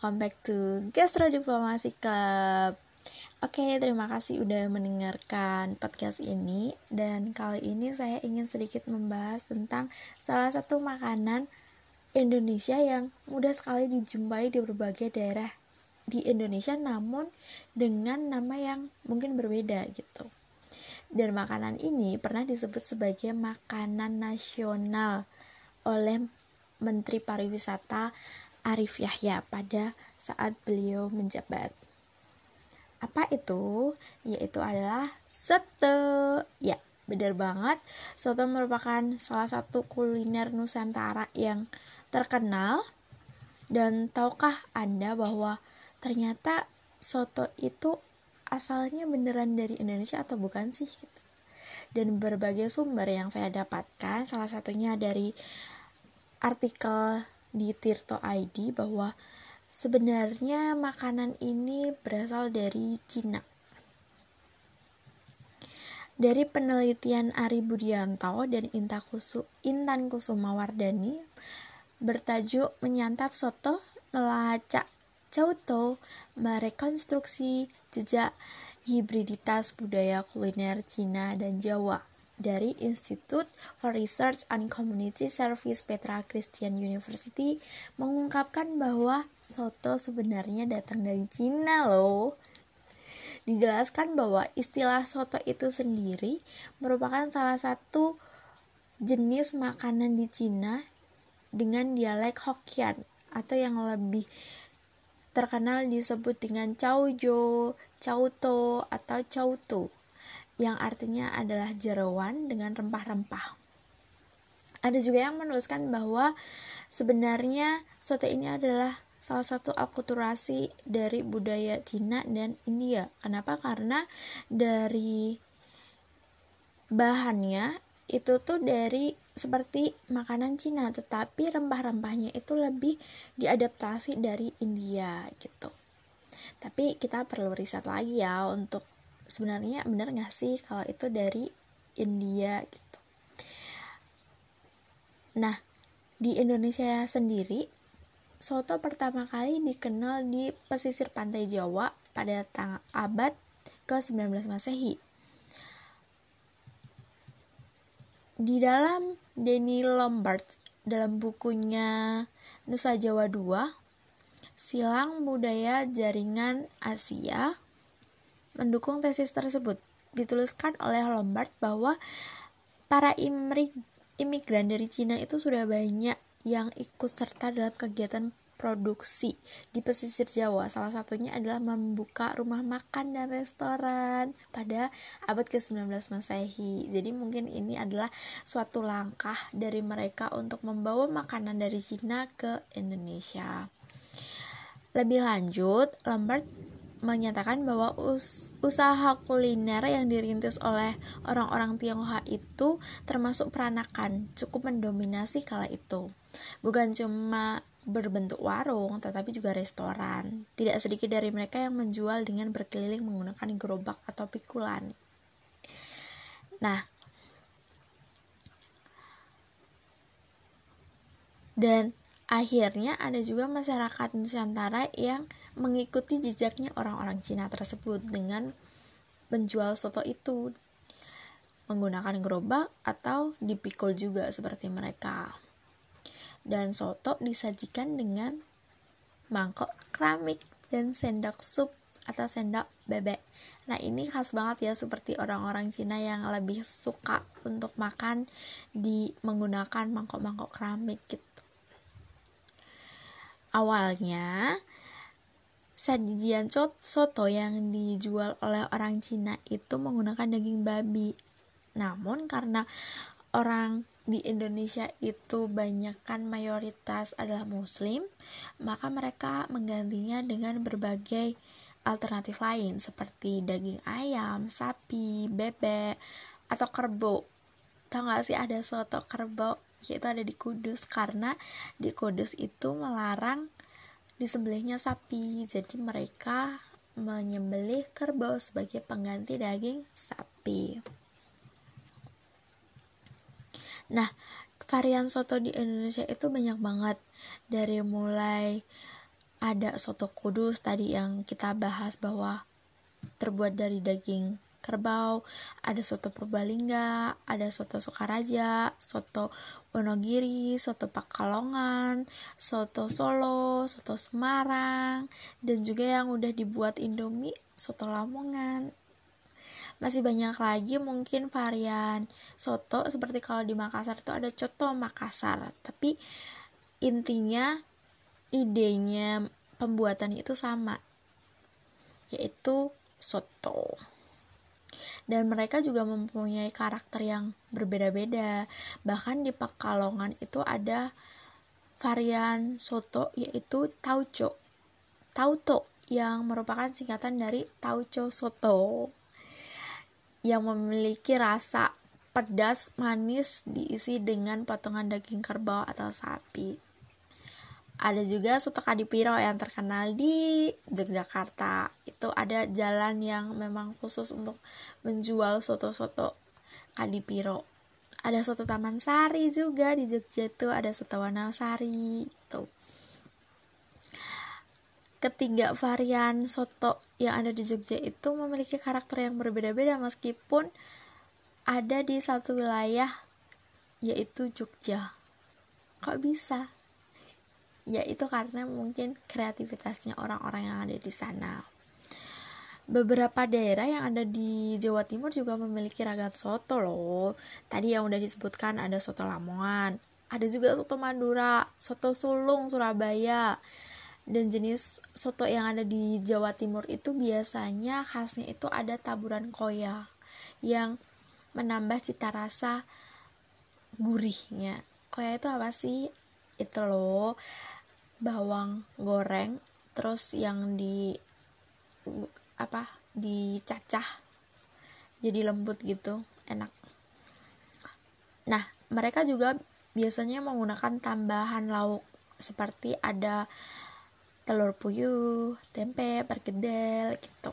welcome back to Gastro Diplomasi Club. Oke, terima kasih udah mendengarkan podcast ini dan kali ini saya ingin sedikit membahas tentang salah satu makanan Indonesia yang mudah sekali dijumpai di berbagai daerah di Indonesia namun dengan nama yang mungkin berbeda gitu. Dan makanan ini pernah disebut sebagai makanan nasional oleh Menteri Pariwisata Arif Yahya pada saat beliau menjabat. Apa itu? Yaitu adalah soto. Ya, benar banget. Soto merupakan salah satu kuliner Nusantara yang terkenal. Dan tahukah Anda bahwa ternyata soto itu asalnya beneran dari Indonesia atau bukan sih? Dan berbagai sumber yang saya dapatkan, salah satunya dari artikel di Tirto ID bahwa sebenarnya makanan ini berasal dari Cina. Dari penelitian Ari Budianto dan Intan Kusuma Wardani bertajuk Menyantap Soto Nelacak Cauto merekonstruksi jejak hibriditas budaya kuliner Cina dan Jawa dari Institute for Research and Community Service Petra Christian University mengungkapkan bahwa soto sebenarnya datang dari Cina loh. Dijelaskan bahwa istilah soto itu sendiri merupakan salah satu jenis makanan di Cina dengan dialek Hokkien atau yang lebih terkenal disebut dengan Chaujo, Chauto, atau Chautu yang artinya adalah jeroan dengan rempah-rempah. Ada juga yang menuliskan bahwa sebenarnya soto ini adalah salah satu akulturasi dari budaya Cina dan India. Kenapa? Karena dari bahannya itu tuh dari seperti makanan Cina, tetapi rempah-rempahnya itu lebih diadaptasi dari India gitu. Tapi kita perlu riset lagi ya untuk sebenarnya benar nggak sih kalau itu dari India gitu? Nah di Indonesia sendiri soto pertama kali dikenal di pesisir pantai Jawa pada abad ke-19 Masehi. Di dalam Denny Lombard dalam bukunya Nusa Jawa II Silang Budaya Jaringan Asia mendukung tesis tersebut. Dituliskan oleh Lombard bahwa para imigran dari Cina itu sudah banyak yang ikut serta dalam kegiatan produksi di pesisir Jawa. Salah satunya adalah membuka rumah makan dan restoran pada abad ke-19 Masehi. Jadi mungkin ini adalah suatu langkah dari mereka untuk membawa makanan dari Cina ke Indonesia. Lebih lanjut, Lombard menyatakan bahwa us usaha kuliner yang dirintis oleh orang-orang Tionghoa itu termasuk peranakan cukup mendominasi kala itu. Bukan cuma berbentuk warung, tetapi juga restoran. Tidak sedikit dari mereka yang menjual dengan berkeliling menggunakan gerobak atau pikulan. Nah, dan Akhirnya ada juga masyarakat Nusantara yang mengikuti jejaknya orang-orang Cina tersebut dengan menjual soto itu menggunakan gerobak atau dipikul juga seperti mereka. Dan soto disajikan dengan mangkok keramik dan sendok sup atau sendok bebek. Nah, ini khas banget ya seperti orang-orang Cina yang lebih suka untuk makan di menggunakan mangkok-mangkok keramik gitu awalnya sajian soto yang dijual oleh orang Cina itu menggunakan daging babi. Namun karena orang di Indonesia itu banyak kan mayoritas adalah muslim, maka mereka menggantinya dengan berbagai alternatif lain seperti daging ayam, sapi, bebek, atau kerbau. Tahu gak sih ada soto kerbau? yaitu ada di Kudus karena di Kudus itu melarang disembelihnya sapi. Jadi mereka menyembelih kerbau sebagai pengganti daging sapi. Nah varian soto di Indonesia itu banyak banget. Dari mulai ada soto kudus tadi yang kita bahas bahwa terbuat dari daging kerbau, ada soto Purbalingga, ada soto Sukaraja, soto Wonogiri, soto Pakalongan, soto Solo, soto Semarang, dan juga yang udah dibuat Indomie, soto Lamongan. Masih banyak lagi mungkin varian soto seperti kalau di Makassar itu ada coto Makassar, tapi intinya idenya pembuatan itu sama yaitu soto dan mereka juga mempunyai karakter yang berbeda-beda. Bahkan di Pekalongan itu ada varian soto yaitu tauco. Tauto yang merupakan singkatan dari tauco soto yang memiliki rasa pedas manis diisi dengan potongan daging kerbau atau sapi. Ada juga soto kadipiro yang terkenal di Yogyakarta itu ada jalan yang memang khusus untuk menjual soto-soto kadipiro. Ada soto Taman Sari juga di Jogja itu ada soto Wanasari itu ketiga varian soto yang ada di Jogja itu memiliki karakter yang berbeda-beda meskipun ada di satu wilayah yaitu Jogja. Kok bisa? Ya itu karena mungkin kreativitasnya orang-orang yang ada di sana beberapa daerah yang ada di Jawa Timur juga memiliki ragam soto loh. Tadi yang udah disebutkan ada soto Lamongan ada juga soto Madura soto Sulung Surabaya. Dan jenis soto yang ada di Jawa Timur itu biasanya khasnya itu ada taburan koya yang menambah cita rasa gurihnya. Koya itu apa sih? Itu loh bawang goreng terus yang di apa dicacah jadi lembut gitu enak nah mereka juga biasanya menggunakan tambahan lauk seperti ada telur puyuh, tempe, perkedel gitu.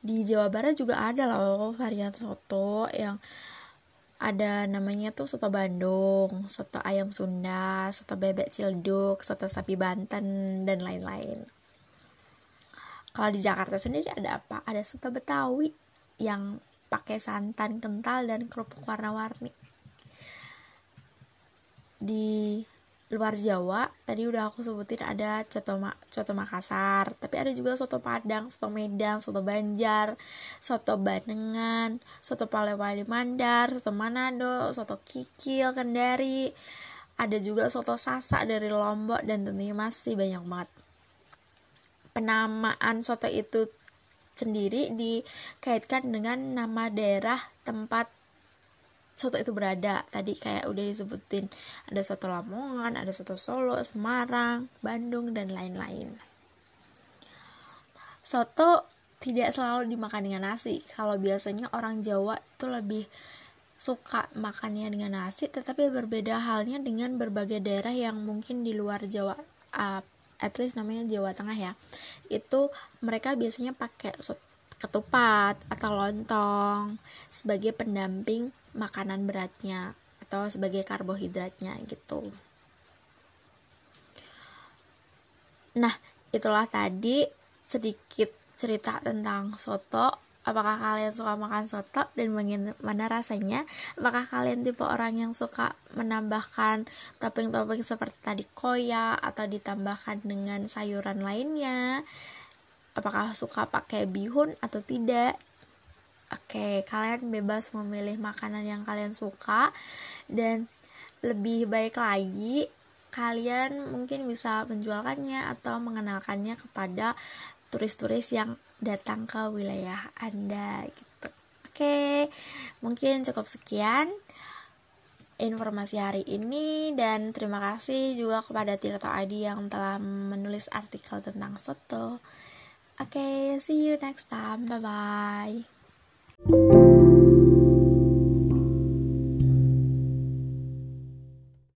Di Jawa Barat juga ada loh varian soto yang ada namanya tuh soto Bandung, soto ayam Sunda, soto bebek Cilduk, soto sapi Banten dan lain-lain. Kalau di Jakarta sendiri ada apa? Ada soto Betawi yang pakai santan kental dan kerupuk warna-warni. Di luar Jawa tadi udah aku sebutin ada coto ma Makassar tapi ada juga soto Padang soto Medan soto Banjar soto Bandengan soto Palewali Mandar soto Manado soto Kikil Kendari ada juga soto Sasak dari Lombok dan tentunya masih banyak banget penamaan soto itu sendiri dikaitkan dengan nama daerah tempat soto itu berada. Tadi kayak udah disebutin ada soto Lamongan ada soto Solo Semarang Bandung dan lain-lain. Soto tidak selalu dimakan dengan nasi. Kalau biasanya orang Jawa itu lebih suka makannya dengan nasi tetapi berbeda halnya dengan berbagai daerah yang mungkin di luar Jawa uh, at least namanya Jawa Tengah ya itu mereka biasanya pakai ketupat atau lontong sebagai pendamping makanan beratnya atau sebagai karbohidratnya gitu. Nah, itulah tadi sedikit cerita tentang soto. Apakah kalian suka makan soto dan bagaimana rasanya? Apakah kalian tipe orang yang suka menambahkan topping-topping seperti tadi koya atau ditambahkan dengan sayuran lainnya? apakah suka pakai bihun atau tidak Oke, kalian bebas memilih makanan yang kalian suka dan lebih baik lagi kalian mungkin bisa menjualkannya atau mengenalkannya kepada turis-turis yang datang ke wilayah Anda gitu. Oke, mungkin cukup sekian informasi hari ini dan terima kasih juga kepada Tirto Adi yang telah menulis artikel tentang soto. Okay, see you next time. Bye bye.